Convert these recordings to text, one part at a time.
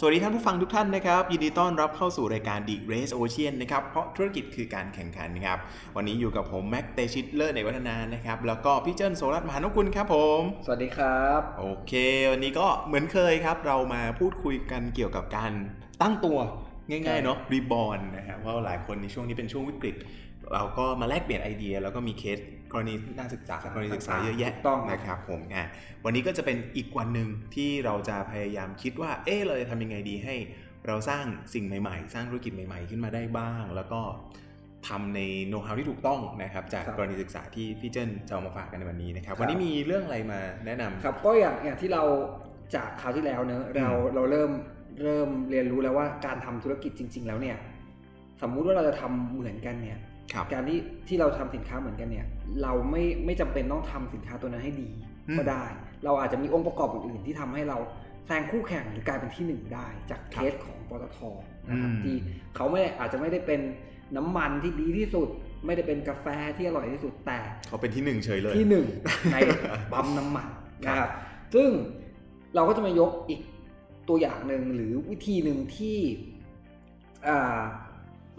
สวัสดีท่านผู้ฟังทุกท่านนะครับ ยินดีต้อนรับเข้าสู่รายการ The Race Ocean นะครับ เพราะธุรกิจคือการแข่งขันนะครับ วันนี้อยู่กับผม แม็กเตชิตเลอร์ในวัฒนานะครับ แล้วก็พี่เจิ้นโสรัตน์มหานกุลครับผม สวัสดีครับ โอเค วันนี้ก็เหมือนเคยครับ เรามาพูดคุยกันเกี่ยวกับการตั้งตัวง่ายๆเนาะ reborn นะครับเพราะหลายคนในช่วงนี้เป็นช่วงวิกฤต เราก็มาแลกเปลี่ยนไอเดีย แล้วก็มีเคสกรณีน่าศึกษากรณีศึกษาเยอะแยะถูกต้องนะครับผมอะวันนี้ก็จะเป็นอีกวันหนึ่งที่เราจะพยายามคิดว่า เอ๊ะเราจะทำยังไงดีให้ เราสร้างสิ่งใหม่ ๆ สร้างธุรกิจใหม่ ๆ ขึ้นมาได้บ้าง แล้วก็ทำในโน้ตฮาวที่ถูกต้องนะครับ จากครับกรณีศึกษาที่พี่เจิ้นจะเอามาฝากกันในวันนี้นะครับครับ วันนี้มีเรื่องอะไรมาแนะนำครับ ก็อย่างอย่างที่เราจากคราวที่แล้วเนอะเราเราเริ่มเริ่มเรียนรู้แล้วว่าการทำธุรกิจจริง ๆ แล้วเนี่ย สมมุติว่าเราจะทำเหมือนกันเนี่ยครับ การที่ที่เราทำสินค้าเหมือนกันเนี่ย เราไม่ไม่จำเป็นต้องทำสินค้าตัวนั้นให้ดีอืมก็ได้ เราอาจจะมีองค์ประกอบอื่นๆที่ทำให้เราแซงคู่แข่งหรือกลายเป็นที่หนึ่งได้ จากเคสของปตทนะครับอืมที่เขาไม่ได้อาจจะไม่ได้เป็นน้ำมันที่ดีที่สุด ไม่ได้เป็นกาแฟที่อร่อยที่สุดแต่ เขาเป็นที่หนึ่งเฉยเลยที่หนึ่งในปั๊มน้ำมันนะครับซึ่งเราก็จะมายกอีกตัวอย่างหนึ่งหรือวิธีหนึ่งที่อ่า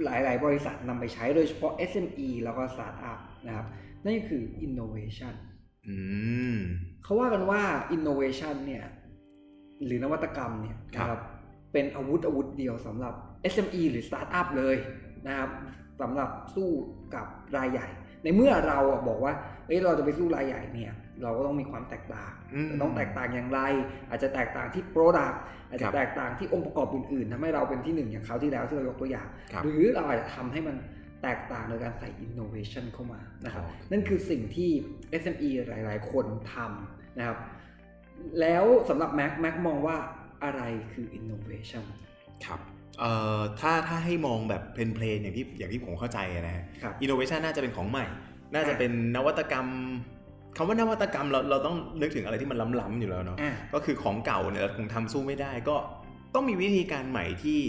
หลาย ๆ บริษัทนำไปใช้โดยเฉพาะ SME แล้วก็ Startup นะครับ นั่นก็คือ innovation อืมเขาว่ากันว่า innovation เนี่ย หรือนวัตกรรมเนี่ยครับนะครับเป็นอาวุธอาวุธเดียวสำหรับ SME หรือ Startup เลยนะครับสำหรับสู้กับรายใหญ่ ในเมื่อเราอะบอกว่าเอ้ยเราจะไปสู้รายใหญ่เนี่ย เราก็ต้องมีความแตกต่างอืมต้องแตกต่างอย่างไร อาจจะแตกต่างที่ Product อาจครัจะบแตกต่างที่องค์ประกอบอื่นๆทำให้เราเป็นที่หนึ่งอย่างคราวที่แล้วที่เรายกตัวอย่างครับหรือเราอาจจะทำให้มันแตกต่างโดยการใส่ innovation เข้ามานะครับอ๋อนั่นคือสิ่งที่ SME หลาย ๆ คนทำนะครับ แล้วสำหรับ Mac Mac มองว่าอะไรคือ innovation ครับ เอ่อถ้าถ้าให้มองแบบเพลนๆอย่างที่อย่างที่ผมเข้าใจอะนะฮะครับ อินโนเวชันน่าจะเป็นของใหม่ น่าจะอะเป็นนวัตกรรมคำว่านวัตกรรมเราเราต้องนึกถึงอะไรที่มันล้ำๆอยู่แล้วเนาะ อ่า ก็คือของเก่าเนี่ยเราคงทำสู้ไม่ได้ก็ต้องมีวิธีการใหม่ที่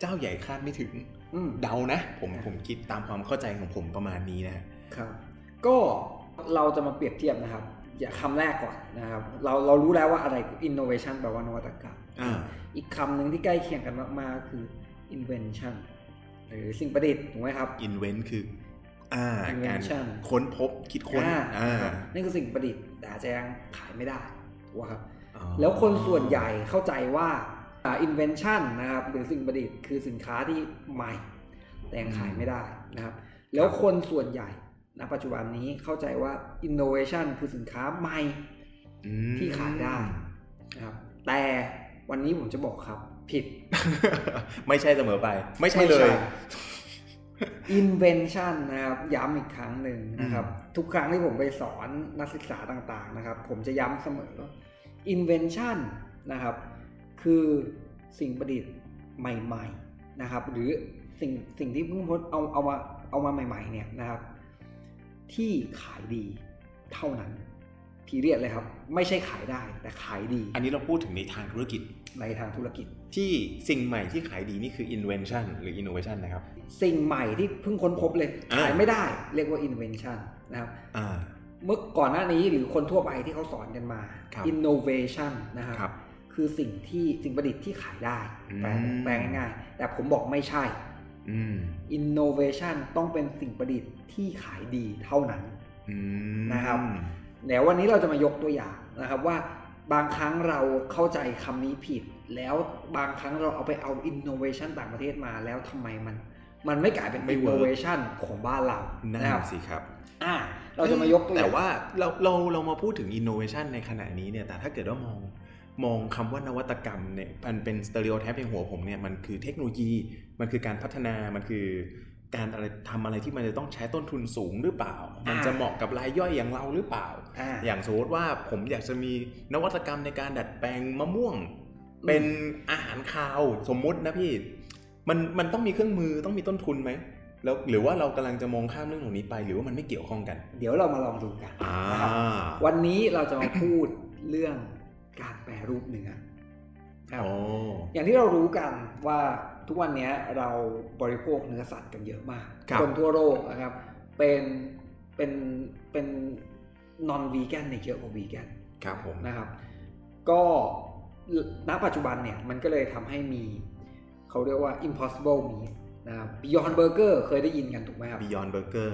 เจ้าใหญ่คาดไม่ถึง อืม เดานะ ผมผมคิดตามความเข้าใจของผมประมาณนี้นะฮะ ครับก็เราจะมาเปรียบเทียบนะครับ อย่าคำแรกก่อนนะครับ เราเรารู้แล้วว่าอะไรคือ innovation แปลว่านวัตกรรม อ่าอีกคำหนึ่งที่ใกล้เคียงกันมากๆคือ invention หรือสิ่งประดิษฐ์ถูกไหมครับ invent คืออ่าการ Invention ค้นพบคิดค้นอ่าอ่าครับนั่นคือสิ่งประดิษฐ์แต่อาจจะยังขายไม่ได้ถูกไหมครับอ๋อแล้วคนส่วนใหญ่เข้าใจว่าอ่า invention นะครับหรือสิ่งประดิษฐ์คือสินค้าที่ใหม่ แต่ยังขายไม่ได้นะครับ แล้วคนส่วนใหญ่ณปัจจุบันนี้เข้าใจว่า innovation คือสินค้าใหม่อืมที่ขายได้นะครับแต่ วันนี้ผมจะบอกครับ ผิด ไม่ใช่เสมอไป ไม่ใช่เลย invention นะครับ ย้ำอีกครั้งหนึ่งนะครับ ทุกครั้งที่ผมไปสอนนักศึกษาต่างๆนะครับ ผมจะย้ำเสมอ invention นะครับ คือสิ่งประดิษฐ์ใหม่ ๆนะครับ หรือสิ่งสิ่งที่เพิ่งพ้นเอาเอามาเอามาใหม่ ๆ เนี่ยนะครับ ที่ขายดีเท่านั้นพีเรียดเลยครับ ไม่ใช่ขายได้แต่ขายดี อันนี้เราพูดถึงในทางธุรกิจ ในทางธุรกิจ ที่สิ่งใหม่ที่ขายดีนี่คือ invention หรือ innovation นะครับ สิ่งใหม่ที่เพิ่งค้นพบเลยอ่าขายไม่ได้เรียกว่า invention นะครับอ่าเมื่อก่อนหน้านี้หรือคนทั่วไปที่เขาสอนกันมาครับ innovation นะครับครับคือสิ่งที่สิ่งประดิษฐ์ที่ขายได้อืมแปลแปลง่ายๆแต่ผมบอกไม่ใช่อืม innovation ต้องเป็นสิ่งประดิษฐ์ที่ขายดีเท่านั้นอืมนะครับเดี๋ยววันนี้เราจะมายกตัวอย่างนะครับว่า บางครั้งเราเข้าใจคำนี้ผิด แล้วบางครั้งเราเอาไปเอา innovation ต่างประเทศมาแล้วทำไมมัน มันไม่กลายเป็นไม่ work innovation ของบ้านเรานั่นนะครับสิครับอ่าเราจะมายกตัวอย่าแต่งว่าเราเราเรามาพูดถึง innovation ในขณะนี้เนี่ยแต่ถ้าเกิดว่ามองมองคำว่านวัตกรรมเนี่ยมันเป็นสเตอริโอไทป์ในหัวผมเนี่ยมันคือเทคโนโลยี มันคือการพัฒนามันคือ การอะไรทำอะไรที่มันจะต้องใช้ต้นทุนสูงหรือเปล่า มันจะเหมาะกับรายย่อยอย่างเราหรือเปล่าอ่าอย่างสมมติว่าผมอยากจะมีนวัตกรรมในการดัดแปลงมะม่วง เป็นอาหารคาวสมมุตินะพี่ มันมันต้องมีเครื่องมือต้องมีต้นทุนไหมแล้วหรือว่าเรากำลังจะมองข้ามเรื่องเหล่านี้ไป หรือว่ามันไม่เกี่ยวข้องกัน เดี๋ยวเรามาลองดูกันอ่านะครับวันนี้เราจะมาพูดเรื่องการแปรรูปเนื้อครับโอ้อย่างที่เรารู้กันว่า ทุกวันนี้เราบริโภคเนื้อสัตว์กันเยอะมากครับคนทั่วโลกนะครับเป็นเป็นเป็นนอนวีแกนเนี่ยเยอะกว่าวีแกนครับผมนะครับ ก็ณปัจจุบันเนี่ยมันก็เลยทำให้มีเขาเรียกว่า impossible meat นะครับ beyond burger เคยได้ยินกันถูกไหมครับ Beyond Burger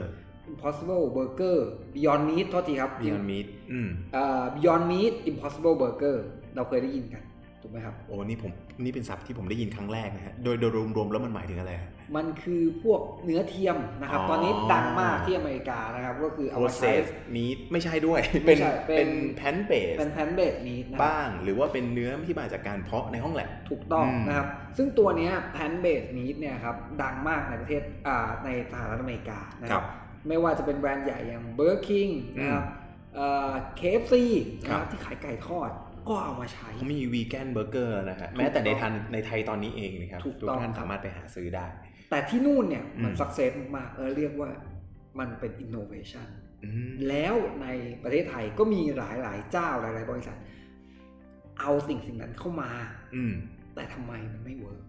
impossible burger beyond meat โทษทีครับ Beyond Meat อืมอ่า beyond meat impossible burger เราเคยได้ยินกัน ถูกไหมครับโอ้นี่ผมนี่เป็นศัพท์ที่ผมได้ยินครั้งแรกนะฮะโดยโดยรวมๆแล้วมันหมายถึงอะไรฮะมันคือพวกเนื้อเทียมนะครับอ๋อตอนนี้ดังมากที่อเมริกานะครับ ก็คือเอามาใช้ processed meat ไม่ใช่ด้วยไม่ใช่เป็เป็นน pan เป็ based นแพนเบดมีดนะบ้าง หรือว่าเป็นเนื้อที่มาจากการเพาะในห้องแลบถูกต้องอืมนะครับ ซึ่งตัวเนี้แพนเบดมีดเนี่ยครับดังมากในประเทศอ่าในสหรัฐอเมริกานะคครัรับบไม่ว่าจะเป็นแบรนด์ใหญ่อย่าง Burger King นะครับ KFC นะครับที่ขายไก่ทอด ก็เอามาใช้เขามี vegan burger นะฮะแม้แต่ในทันในไทยตอนนี้เองนะครับถูกทุกต้องท่านสามารถไปหาซื้อได้ แต่ที่นู่นเนี่ยมันอืม success มากๆเออเรียกว่ามันเป็น innovation อืมแล้วในประเทศไทยก็มีหลายๆ เจ้าหลาย ๆ บริษัท เอาสิ่งสิ่งนั้นเข้ามา อืมแต่ทำไมมันไม่ work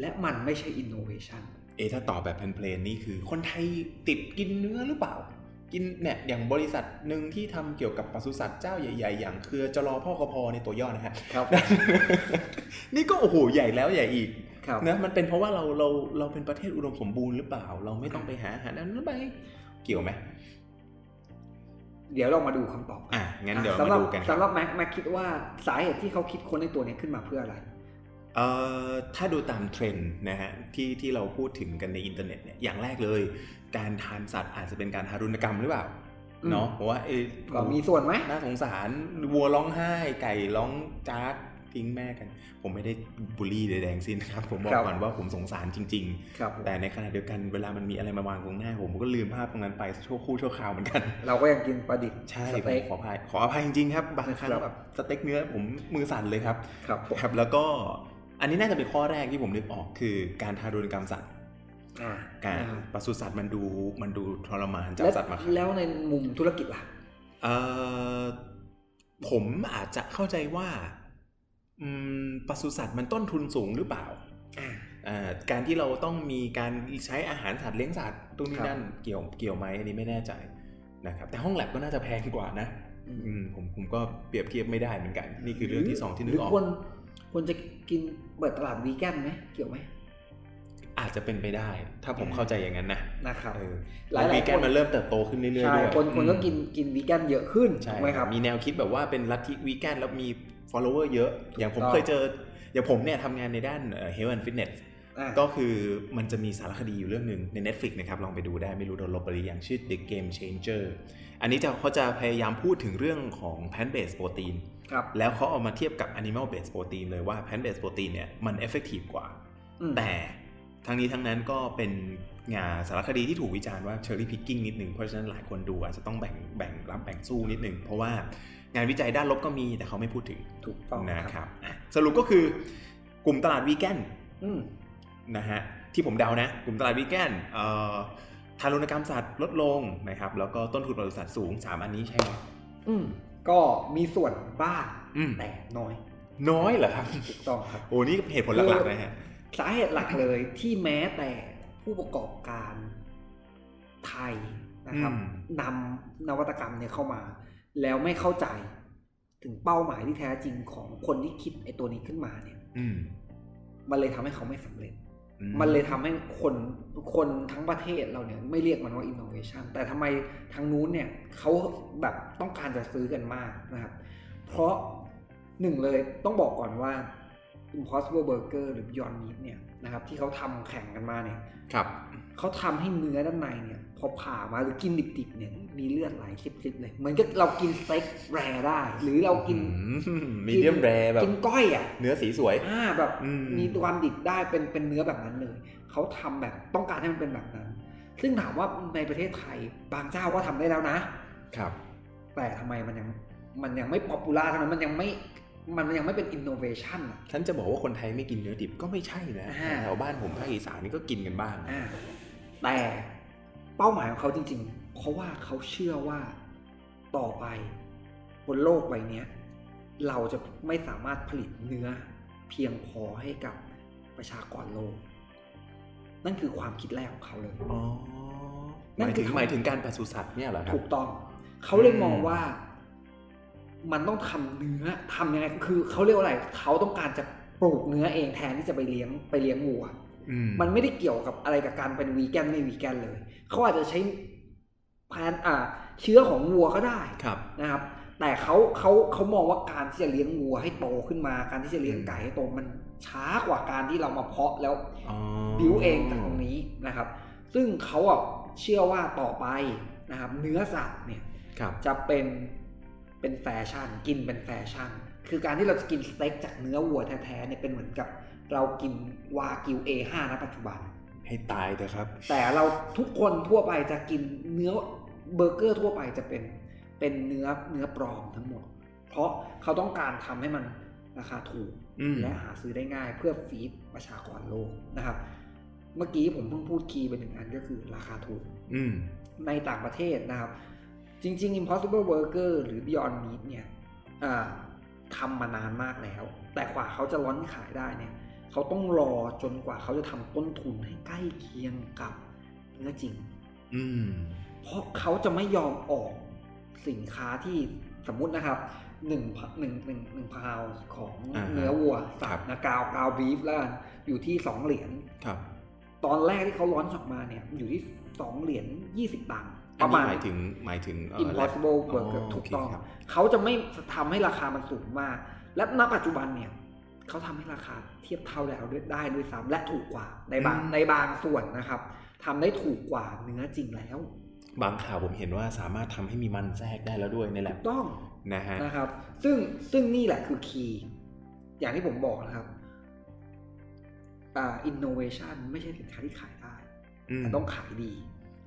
และมันไม่ใช่ innovation เอะถ้าตอบแบบเพลนๆนี่คือ คนไทยติดกินเนื้อหรือเปล่า กินเนี่ยอย่างบริษัทหนึ่งที่ทำเกี่ยวกับปศุสัตว์เจ้าใหญ่ ๆ อย่างเครือจรอพ่อกพในตัวย่อนะฮะครับ นี่ก็โอ้โหใหญ่แล้วใหญ่อีกครับนะมันเป็นเพราะว่าเราเราเราเป็นประเทศอุดมสมบูรณ์หรือเปล่า เราไม่ต้องไปหาอาหารนั้นไปเกี่ยวไหมเดี๋ยวเรามาดูคำตอบอะงั้นเดี๋ยวสำหมารับดูกันคสำรับหรับแม็กแม็กคิดว่าสาเหตุที่เขาคิดค้นในตัวเนี้ยขึ้นมาเพื่ออะไรเอ่อถ้าดูตามเทรนด์นะฮะที่ที่เราพูดถึงกันในอินเทอร์เน็ตเนี่ยอย่างแรกเลย การทานสัตว์อาจจะเป็นการทารุณกรรมหรือเปล่าอืมเนาะเพราะว่าเอ้ยก็มีส่วนไหมน่าสงสารวัวร้องไห้ ไก่ร้องจากทิ้งแม่กัน ผมไม่ได้บูลลี่ใดๆทั้งสิ้นนะครับ ผมบอกก่อนว่าผมสงสารจริงครับๆแต่ในขณะเดียวกันเวลามันมีอะไรมาวางตรงหน้า ผมผมก็ลืมภาพตรงนั้นไปชั่วครู่ชั่วคราวเหมือนกัน เราก็ยังกินปลาดิบใช่สผมสเต็กขออภัยขออภัยจริงๆครับบางครั้งครับแบบสเต็กเนื้อผมมือสั่นเลยครับครับผมครับ แล้วก็อันนี้น่าจะเป็นข้อแรกที่ผมนึกออกคือการทารุณกรรมสัตว์อ่า การอ่าปศุสัตว์มันดูมันดูทรมานจับแล้วสัตว์มาขายแล้วในมุมธุรกิจล่ะเอ่อผมอาจจะเข้าใจว่าอืมปศุสัตว์มันต้นทุนสูงหรือเปล่าอ่าอ่าการที่เราต้องมีการใช้อาหารสัตว์เลี้ยงสัตว์ตรงนี้ครับนั่นเกี่ยวเกี่ยวไหมอันนี้ไม่แน่ใจนะครับแต่ห้องแลบก็น่าจะแพงกว่านะอืมอืมผมผมก็เปรียบเทียบไม่ได้เหมือนกัน นี่คือเรื่องที่สองที่นึหกรือออกควรควรจะกินเปิดตลาดวีแกนไหมเกี่ยวไหม อาจจะเป็นไปได้ ถ้าผมอืมเข้าใจอย่างนั้นนะนะครับเออหลายๆวีแกนคนมันเริ่มเติบโตขึ้นเรื่อยๆใช่ด้วยคนคนก็อืมกินกินวีแกนเยอะขึ้นใช่ถูกไหมครับมีแนวคิดแบบว่าเป็นลัทธิวีแกนแล้วมี follower เยอะ อย่างผมต้องเคยเจอ อย่างผมเนี่ยทำงานในด้านเอ่อ health and fitness อ่าก็คือมันจะมีสารคดีอยู่เรื่องหนึ่งใน Netflix นะครับ ลองไปดูได้ไม่รู้โดนลบไปหรือยังชื่อ The Game Changer อันนี้จะเขาจะพยายามพูดถึงเรื่องของ plant based protein ครับแล้วเขาเอามาเทียบกับ animal based protein เลยว่า plant based protein เนี่ยมัน effective กว่าอืมแต่ ทั้งนี้ทั้งนั้นก็เป็นงานสารคดีที่ถูกวิจารณ์ว่า cherry picking นิดหนึ่งเพราะฉะนั้นหลายคนดูอาจจะต้องแบ่งแบ่งรับแบ่งสู้นิดหนึ่งเพราะว่างานวิจัยด้านลบก็มีแต่เขาไม่พูดถึงถูกต้องนะครับอะสรุปก็คือกลุ่มตลาดวีแกนอืมนะฮะที่ผมเดานะ กลุ่มตลาดวีแกนเอ่อทารุณกรรมสัตว์ลดลงนะครับแล้วก็ต้นทุนบริษัทสูง 3 อันนี้ใช่ไหมอืมก็มีส่วนบ้างอืมแต่น้อย น้อยเหรอครับถูกต้องครับโอ้นี่เหตุผลหลักๆนะฮะ สาเหตุหลักเลยที่แม้แต่ผู้ประกอบการไทยนะครับอืมนำนวัตกรรมเนี่ยเข้ามา แล้วไม่เข้าใจถึงเป้าหมายที่แท้จริงของคนที่คิดไอ้ตัวนี้ขึ้นมาเนี่ยอืมมันเลยทำให้เขาไม่สำเร็จอืมันเลยทำให้คนคนทั้งประเทศเราเนี่ย ไม่เรียกมันว่า innovation แต่ทำไมทางนู้นเนี่ยเขาแบบต้องการจะซื้อกันมากนะครับ เพราะหนึ่งเลยต้องบอกก่อนว่า Impossible Burger หรือ Beyond Meat เนี่ยนะครับที่เขาทำแข่งกันมาเนี่ยครับเขาทำให้เนื้อด้านในเนี่ยพอผ่ามาหรือกินดิบๆเนี่ยมีเลือดไหลซิบๆเลยเหมือนกับเรากินสเต็ก rare ได้ หรือเรากิน medium rare แบบกินก้อยอะเนื้อสีสวยอ่าแบบอืมมีความดิบได้เป็นเป็นเนื้อแบบนั้นเลยเขาทำแบบต้องการให้มันเป็นแบบนั้น ซึ่งถามว่าในประเทศไทยบางเจ้าก็ทำได้แล้วนะครับ แต่ทำไมมันยังมันยังไม่ popular เท่านั้นมันยังไม่ มันยังไม่เป็นอินโนเวชันอะฉันจะบอกว่าคนไทยไม่กินเนื้อดิบก็ไม่ใช่นะอ่าแถวบ้านผมภาคอีสานนี่ก็กินกันบ้างอ่าแต่เป้าหมายของเขาจริง ๆ เพราะว่าเขาเชื่อว่าต่อไปบนโลกใบเนี้ยเราจะไม่สามารถผลิตเนื้อเพียงพอให้กับประชากรโลก นั่นคือความคิดแรกของเขาเลยอ๋อหนั่นมายคืถึองเขาหมายถึงการปศุสัตว์เนี่ยเหรอครับถูกต้อง เขาเลยมองอืมว่า มันต้องทำเนื้อทำยังไงคือเขาเรียกว่าอะไรเขาต้องการจะปลูกเนื้อเองแทนที่จะไปเลี้ยงไปเลี้ยงวัวอืมมันไม่ได้เกี่ยวกับอะไรกับการเป็นวีแกนไม่วีแกนเลยเขาอาจจะใช้ plant อ่า เชื้อของวัวก็ได้ครับนะครับ แต่เขาเขาเขามองว่าการที่จะเลี้ยงวัวให้โตขึ้นมา การที่จะเลี้ยงไก่ให้โตมันช้ากว่าการที่เรามาเพาะแล้วอ๋อบิวเองจากตรงนี้นะครับ ซึ่งเขาอะเชื่อว่าต่อไปนะครับ เนื้อสัตว์เนี่ยครับจะเป็น เป็นแฟชั่น กินเป็นแฟชั่น คือการที่เราจะกินสเต็กจากเนื้อวัวแท้ๆเนี่ยเป็นเหมือนกับเรากินวากิว A5 ณปัจจุบัน ให้ตายเถอะครับ แต่เราทุกคนทั่วไปจะกินเนื้อเบอร์เกอร์ทั่วไปจะเป็นเป็นเนื้อเนื้อปลอมทั้งหมด เพราะเขาต้องการทำให้มันราคาถูกอืมและหาซื้อได้ง่ายเพื่อฟีดประชากรโลกนะครับ เมื่อกี้ผมเพิ่งพูดคีย์ไปหนึ่งอันก็คือราคาถูกอืมในต่างประเทศนะครับ จริง ๆ Impossible Burger หรือ Beyond Meat เนี่ยอ่าทำมานานมากแล้ว แต่กว่าเขาจะร้อนขายได้เนี่ยเขาต้องรอจนกว่าเขาจะทำต้นทุนให้ใกล้เคียงกับเนื้อจริงอืมเพราะเขาจะไม่ยอมออกสินค้าที่สมมุตินะครับหนึ่งพะหนึ่งหนึ่งหนึ่งพาวของอ่าฮะเนื้อวัวครัสับบนะกาวกาวบีฟแล้วกันอยู่ที่สองเหรียญครับตอนแรกที่เขาร้อนออกมาเนี่ย อยู่ที่สองเหรียญยี่สิบตังค์ ปอันระนี้มาณหมายถึงหมายถึงเอ่อ impossible อ๋อ burger โอเคถูกต้องครับเขาจะไม่ทำให้ราคามันสูงมาก และณปัจจุบันเนี่ยเขาทำให้ราคาเทียบเท่าแล้วด้วยได้ด้วยซ้ำและถูกกว่าในบางในบางส่วนนะครับทำได้ถูกกว่าเนื้อจริงแล้ว บางข่าวผมเห็นว่าสามารถทำให้มีมันแทรกได้แล้วด้วยในแลถูบกต้องนะฮะนะครับ ซึ่งซึ่งนี่แหละคือคีย์อย่างที่ผมบอกนะครับอ่า innovation ไม่ใช่สินค้าที่ขายได้อืมแต่ต้องขายดี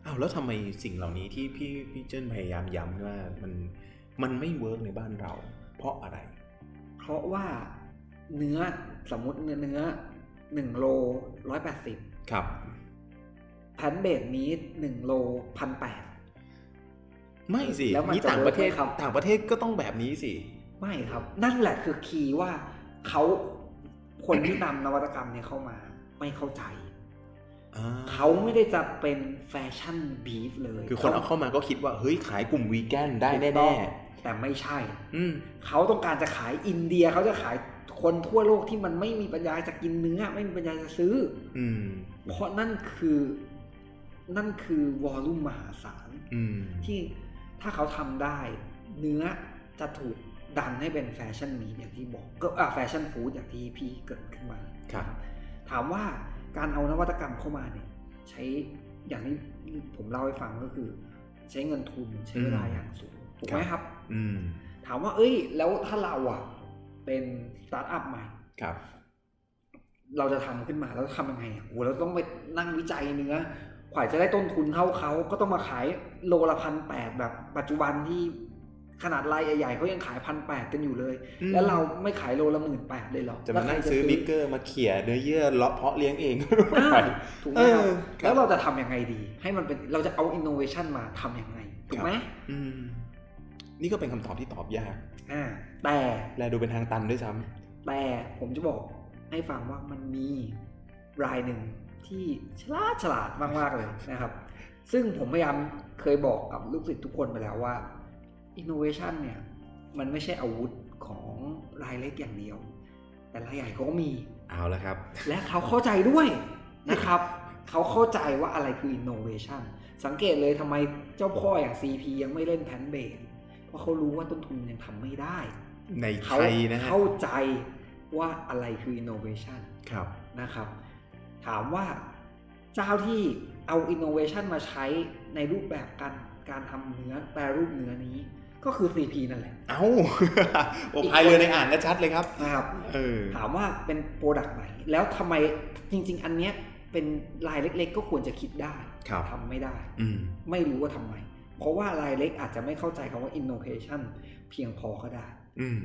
อ้าวแล้วทำไมสิ่งเหล่านี้ที่พี่พี่เจิ้นพยายามย้ำว่ามันมันไม่ work ในบ้านเรา เพราะอะไร เพราะว่าเนื้อสมมติเนื้อเนื้อหนึ่งโลร้อยแปดสิบครับ plant-based นี้หนึ่งโลพันแปดไม่สิแล้วมันนี่จะต่างประเทศเวิร์กไหมครับต่างประเทศก็ต้องแบบนี้สิ ไม่ครับ นั่นแหละคือ key ว่าเขาคนที่นำนวัตกรรมเนี่ยเข้ามา ไม่เข้าใจอ่า เขาไม่ได้จะเป็นแฟชั่นบีฟเลย คือคนเอาเข้ามาก็คิดว่า เฮ้ยขายกลุ่มวีแกนได้ถูกต้แน่องแต่ไม่ใช่ๆอืมเขาต้องการจะขายอินเดียเขาจะขายคนทั่วโลกที่มันไม่มีปัญญาจะกินเนื้อ ไม่มีปัญญาจะซื้อ อืมเพราะนั่นคือ นั่นคือวอลลุ่มมหาศาลอืมที่ถ้าเขาทำได้ เนื้อจะถูกดันให้เป็นแฟชั่นมีอย่างที่บอกก็อ่า fashion food อย่างที่พี่เกิดขึ้นมาครับ ถามว่า การเอานวัตกรรมเข้ามาเนี่ยใช้อย่างที่ผมเล่าให้ฟังก็คือ ใช้เงินทุนใช้เวลาอย่างสูงถูกไหมครับ อืมถามว่า เอ้ย แล้วถ้าเราอะ เป็นสตาร์ทอัพใหม่ครับ เราจะทำขึ้นมาแล้วทำยังไงอะโหเราต้องไปนั่งวิจัยเนื้อควายจะได้ต้นทุนเข้าเขาก็ต้องมาขายโลละพันแปดแบบปัจจุบันที่ ขนาดรายใหญ่ๆเขายังขายพันแปดกันอยู่เลยอืมแล้วเราไม่ขายโลละหมื่นแปดเลยเหรอจะมานั่งแล้วใครซื้อบีกเกอร์มาเขี่ยเนื้อเยื่อเลาะเพาะเลี้ยงเองอ่าไปถูกไหมครับเออครับแล้วเราจะทำยังไงดี ให้มันเป็นเราจะเอาอินโนเวชันมาทำยังไงถูกไหมอืมนี่ก็เป็นคำตอบที่ตอบยากอ่าแต่และดูเป็นทางตันด้วยซ้ำแต่ผมจะบอกให้ฟังว่ามันมีรายหนึ่งที่ฉลาดฉลาดมากๆเลยนะครับ ซึ่งผมพยายามเคยบอกกับลูกศิษย์ทุกคนไปแล้วว่า innovation เนี่ย มันไม่ใช่อาวุธของรายเล็กอย่างเดียว แต่รายใหญ่เขาก็มีเอาละครับ และเขาเข้าใจด้วยนะครับ เขาเข้าใจว่าอะไรคือ innovation สังเกตเลยทำไมเจ้าพ่ออย่าง CP ยังไม่เล่นแพนเบสเพราะเขารู้ว่าต้นทุนยังทำไม่ได้ ในไทเขายนะฮะเข้าใจว่าอะไรคือ innovation ครับนะครับ ถามว่าเจ้าที่เอา innovation มาใช้ในรูปแบบการการทำเนื้อแปรรูปเนื้อนี้ ก็คือ CP นั่นแหละ เอ้าโอ้พายเรือในอ่างก็ชัดเลยครับนะครับเออถามว่าเป็นโปรดักต์ไหน แล้วทำไมจริง ๆ อันเนี้ยเป็นรายเล็ก ๆ ก็ควรจะคิดได้ครับทำไม่ได้อืมไม่รู้ว่าทำไม เพราะว่ารายเล็กอาจจะไม่เข้าใจคำว่า innovation เพียงพอก็ได้อืม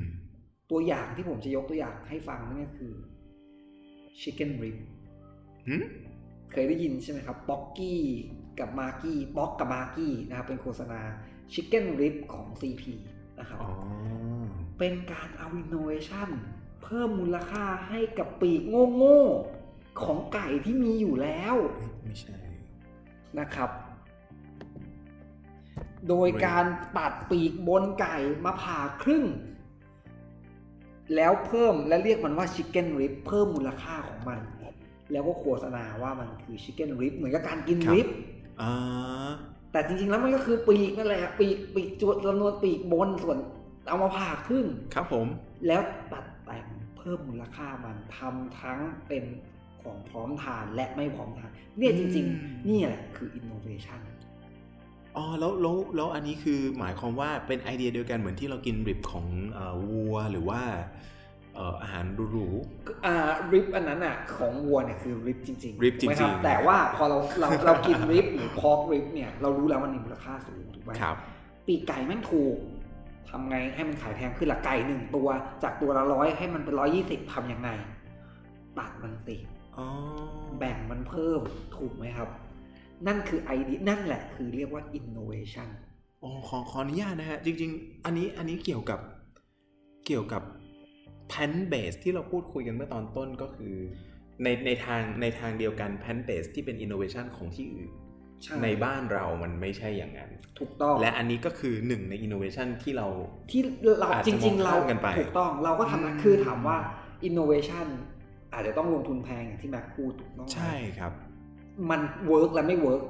ตัวอย่างที่ผมจะยกตัวอย่างให้ฟังนั่นก็คือ chicken rib หืมเคยได้ยินใช่ไหมครับป๊อกกี้กับมาร์กี้ป๊อกกับมาร์กี้นะครับเป็นโฆษณา chicken rib ของ CP นะครับอ๋อเป็นการเอา innovation เพิ่มมูลค่าให้กับปีกโง่ๆของไก่ที่มีอยู่แล้วเอ้ยไม่ใช่ นะครับ โดยการตัดปีกบนไก่มาผ่าครึ่ง แล้วเพิ่มและเรียกมันว่าชิคเก้นริบเพิ่มมูลค่าของมัน แล้วก็โฆษณาว่ามันคือชิคเก้นริบเหมือนกับการกินครับริบอ่า แต่จริงๆแล้วมันก็คือปีกนั่นแหละปีกปีกจจำนวนปีกบนส่วนเอามาผ่าครึ่งครับผม แล้วตัดแต่งเพิ่มมูลค่ามันทำทั้งเป็นของพร้อมทานและไม่พร้อมทาน เนี่ยจริงอืมๆนี่แหละคือ innovation อ๋อแล้วแล้วแล้วอันนี้คือหมายความว่าเป็นไอเดียเดียวกันเหมือนที่เรากินริบของเอ่อวัวหรือว่าเอ่ออาหารหรูอ่าริบอันนั้นอะของวัวเนี่ยคือริบจริงๆ rib ถูกไหมคจริบงๆแต่ว่าพอเราเราเรากินริบหรือพอกริบเนี่ยเรารู้แล้วมันมีมูลค่าสูงถูกไหมๆครับ ปีกไก่แม่งถูกทำไงให้มันขายแพงขึ้นละไก่หนึ่งตัว จากตัวละร้อยให้มันเป็นร้อยี่สิบทำยังไงตัดมันสิอ๋อแบ่งมันเพิ่มถูกไหมครับ นั่นคือไอเดียนั่นแหละคือเรียกว่า innovation อ๋อขอขออนุญาตนะฮะ จริง ๆ อันนี้อันนี้เกี่ยวกับเกี่ยวกับ pan base ที่เราพูดคุยกันเมื่อตอนต้นก็คือ ในในทางในทางเดียวกัน pan base ที่เป็น innovation ของที่อื่นใช่ในบ้านเรามันไม่ใช่อย่างนั้น ถูกต้อง และอันนี้ก็คือหนึ่งใน innovation ที่เราที่เราอาจจะจริงๆมองเราข้ามกันไปถูกต้องเราก็ทำนะอืมคือถามว่า innovation อาจจะต้องลงทุนแพงอย่างที่แม็กพูดถูกต้องไหมใช่ครับ มัน work และไม่ work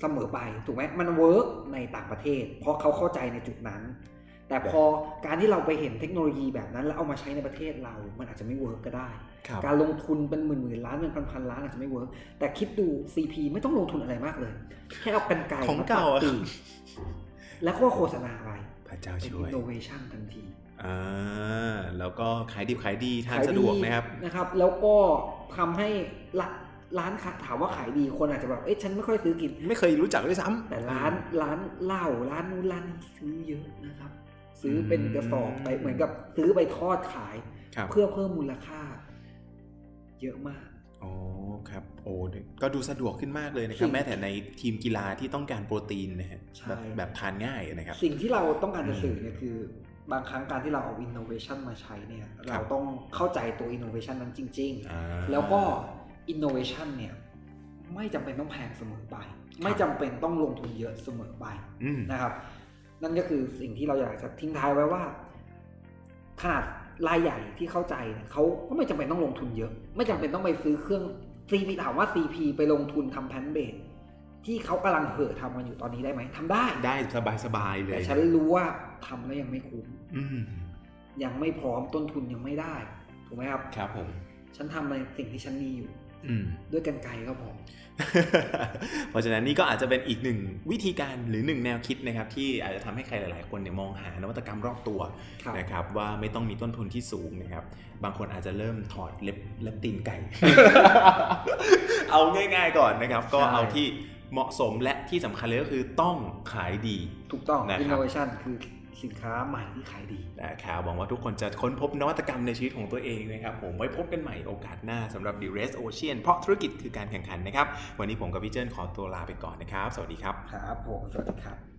เสมอไปถูกไหมมัน work ในต่างประเทศ เพราะเขาเข้าใจในจุดนั้น แต่พอการที่เราไปเห็นเทคโนโลยีแบบนั้น แล้วเอามาใช้ในประเทศเรา มันอาจจะไม่ work ก็ได้ครับการลงทุนเป็นหมื่นหมื่นล้านเป็นพันพันล้านอาจจะไม่ work แต่คิดดู CP ไม่ต้องลงทุนอะไรมากเลย แค่เอากรรไกรของเก่ามาตัเก่าดอะปีกแล้วก็โฆษณาไปพระเจ้าเป็นช่วย innovation ทันทีอ่าแล้วก็ขายดิบขายดีทานขายสะดวกนะครับนะครับ แล้วก็ทำให้ละร้านค้าถามว่าขายดีคนอาจจะแบบเอ๊ะฉันไม่ค่อยซื้อกิน ไม่เคยรู้จักด้วยซ้ำแต่ร้านร้านเหล้าร้านนู้นร้านนี้ซื้อเยอะนะครับ ซื้อเป็นกระสอบไปเหมือนกับซื้อไปทอดขายครับเพื่อเพิ่มมูลค่า เยอะมากอ๋อครับโอ้ก็ดูสะดวกขึ้นมากเลยนะครับสิ่งแม้แต่ในทีมกีฬาที่ต้องการโปรตีนนะฮะใช่แบบแบบทานง่ายนะครับ สิ่งที่เราต้องการจะสื่อเนี่ยคือบางครั้งการที่เราเอา innovation มาใช้เนี่ย เราต้องเข้าใจตัว innovation นั้นจริงอ่าๆแล้วก็ innovation เนี่ยไม่จำเป็นต้องแพงเสมอไป ไม่จำเป็นต้องลงทุนเยอะเสมอไปอืมนะครับ นั่นก็คือสิ่งที่เราอยากจะทิ้งท้ายไว้ว่าขนาดรายใหญ่ที่เข้าใจเนี่ยเขาก็ไม่จำเป็นต้องลงทุนเยอะ ไม่จำเป็นต้องไปซื้อเครื่อง CP ถามว่า CP ไปลงทุนทำแพนเบสที่เขากำลังเห่อทำกันอยู่ตอนนี้ได้ไหมทำได้ได้สบายสบายๆเลยแต่ฉันรู้ว่าทำแล้วยังไม่คุ้มอืมยังไม่พร้อมต้นทุนยังไม่ได้ถูกไหมครับ ครับผม ฉันทำในสิ่งที่ฉันมีอยู่อืม ด้วยกันไกลก็พอเพราะฉะนั้นนี่ก็อาจจะเป็นอีกหนึ่งวิธีการหรือหนึ่งแนวคิดนะครับ ที่อาจจะทำให้ใครหลาย ๆ คนเนี่ยมองหานวัตกรรมรอบตัวครับนะครับ ว่าไม่ต้องมีต้นทุนที่สูงนะครับ บางคนอาจจะเริ่มถอดเล็บเล็บตีนไก่ เอาง่าย ๆ ก่อนนะครับ ก็ใช่เอาที่เหมาะสมและที่สำคัญเลยก็คือต้องขายดีถูกต้องนะครับ innovation คือ สินค้าใหม่ที่ขายดีนะครับหวังว่าทุกคนจะค้นพบนวัตกรรมในชีวิตของตัวเองนะครับผมไว้พบกันใหม่โอกาสหน้าสำหรับ The Rest Ocean เพราะธุรกิจคือการแข่งขันนะครับ วันนี้ผมกับพี่เจิ้นขอตัวลาไปก่อนนะครับ สวัสดีครับ ครับผม สวัสดีครับ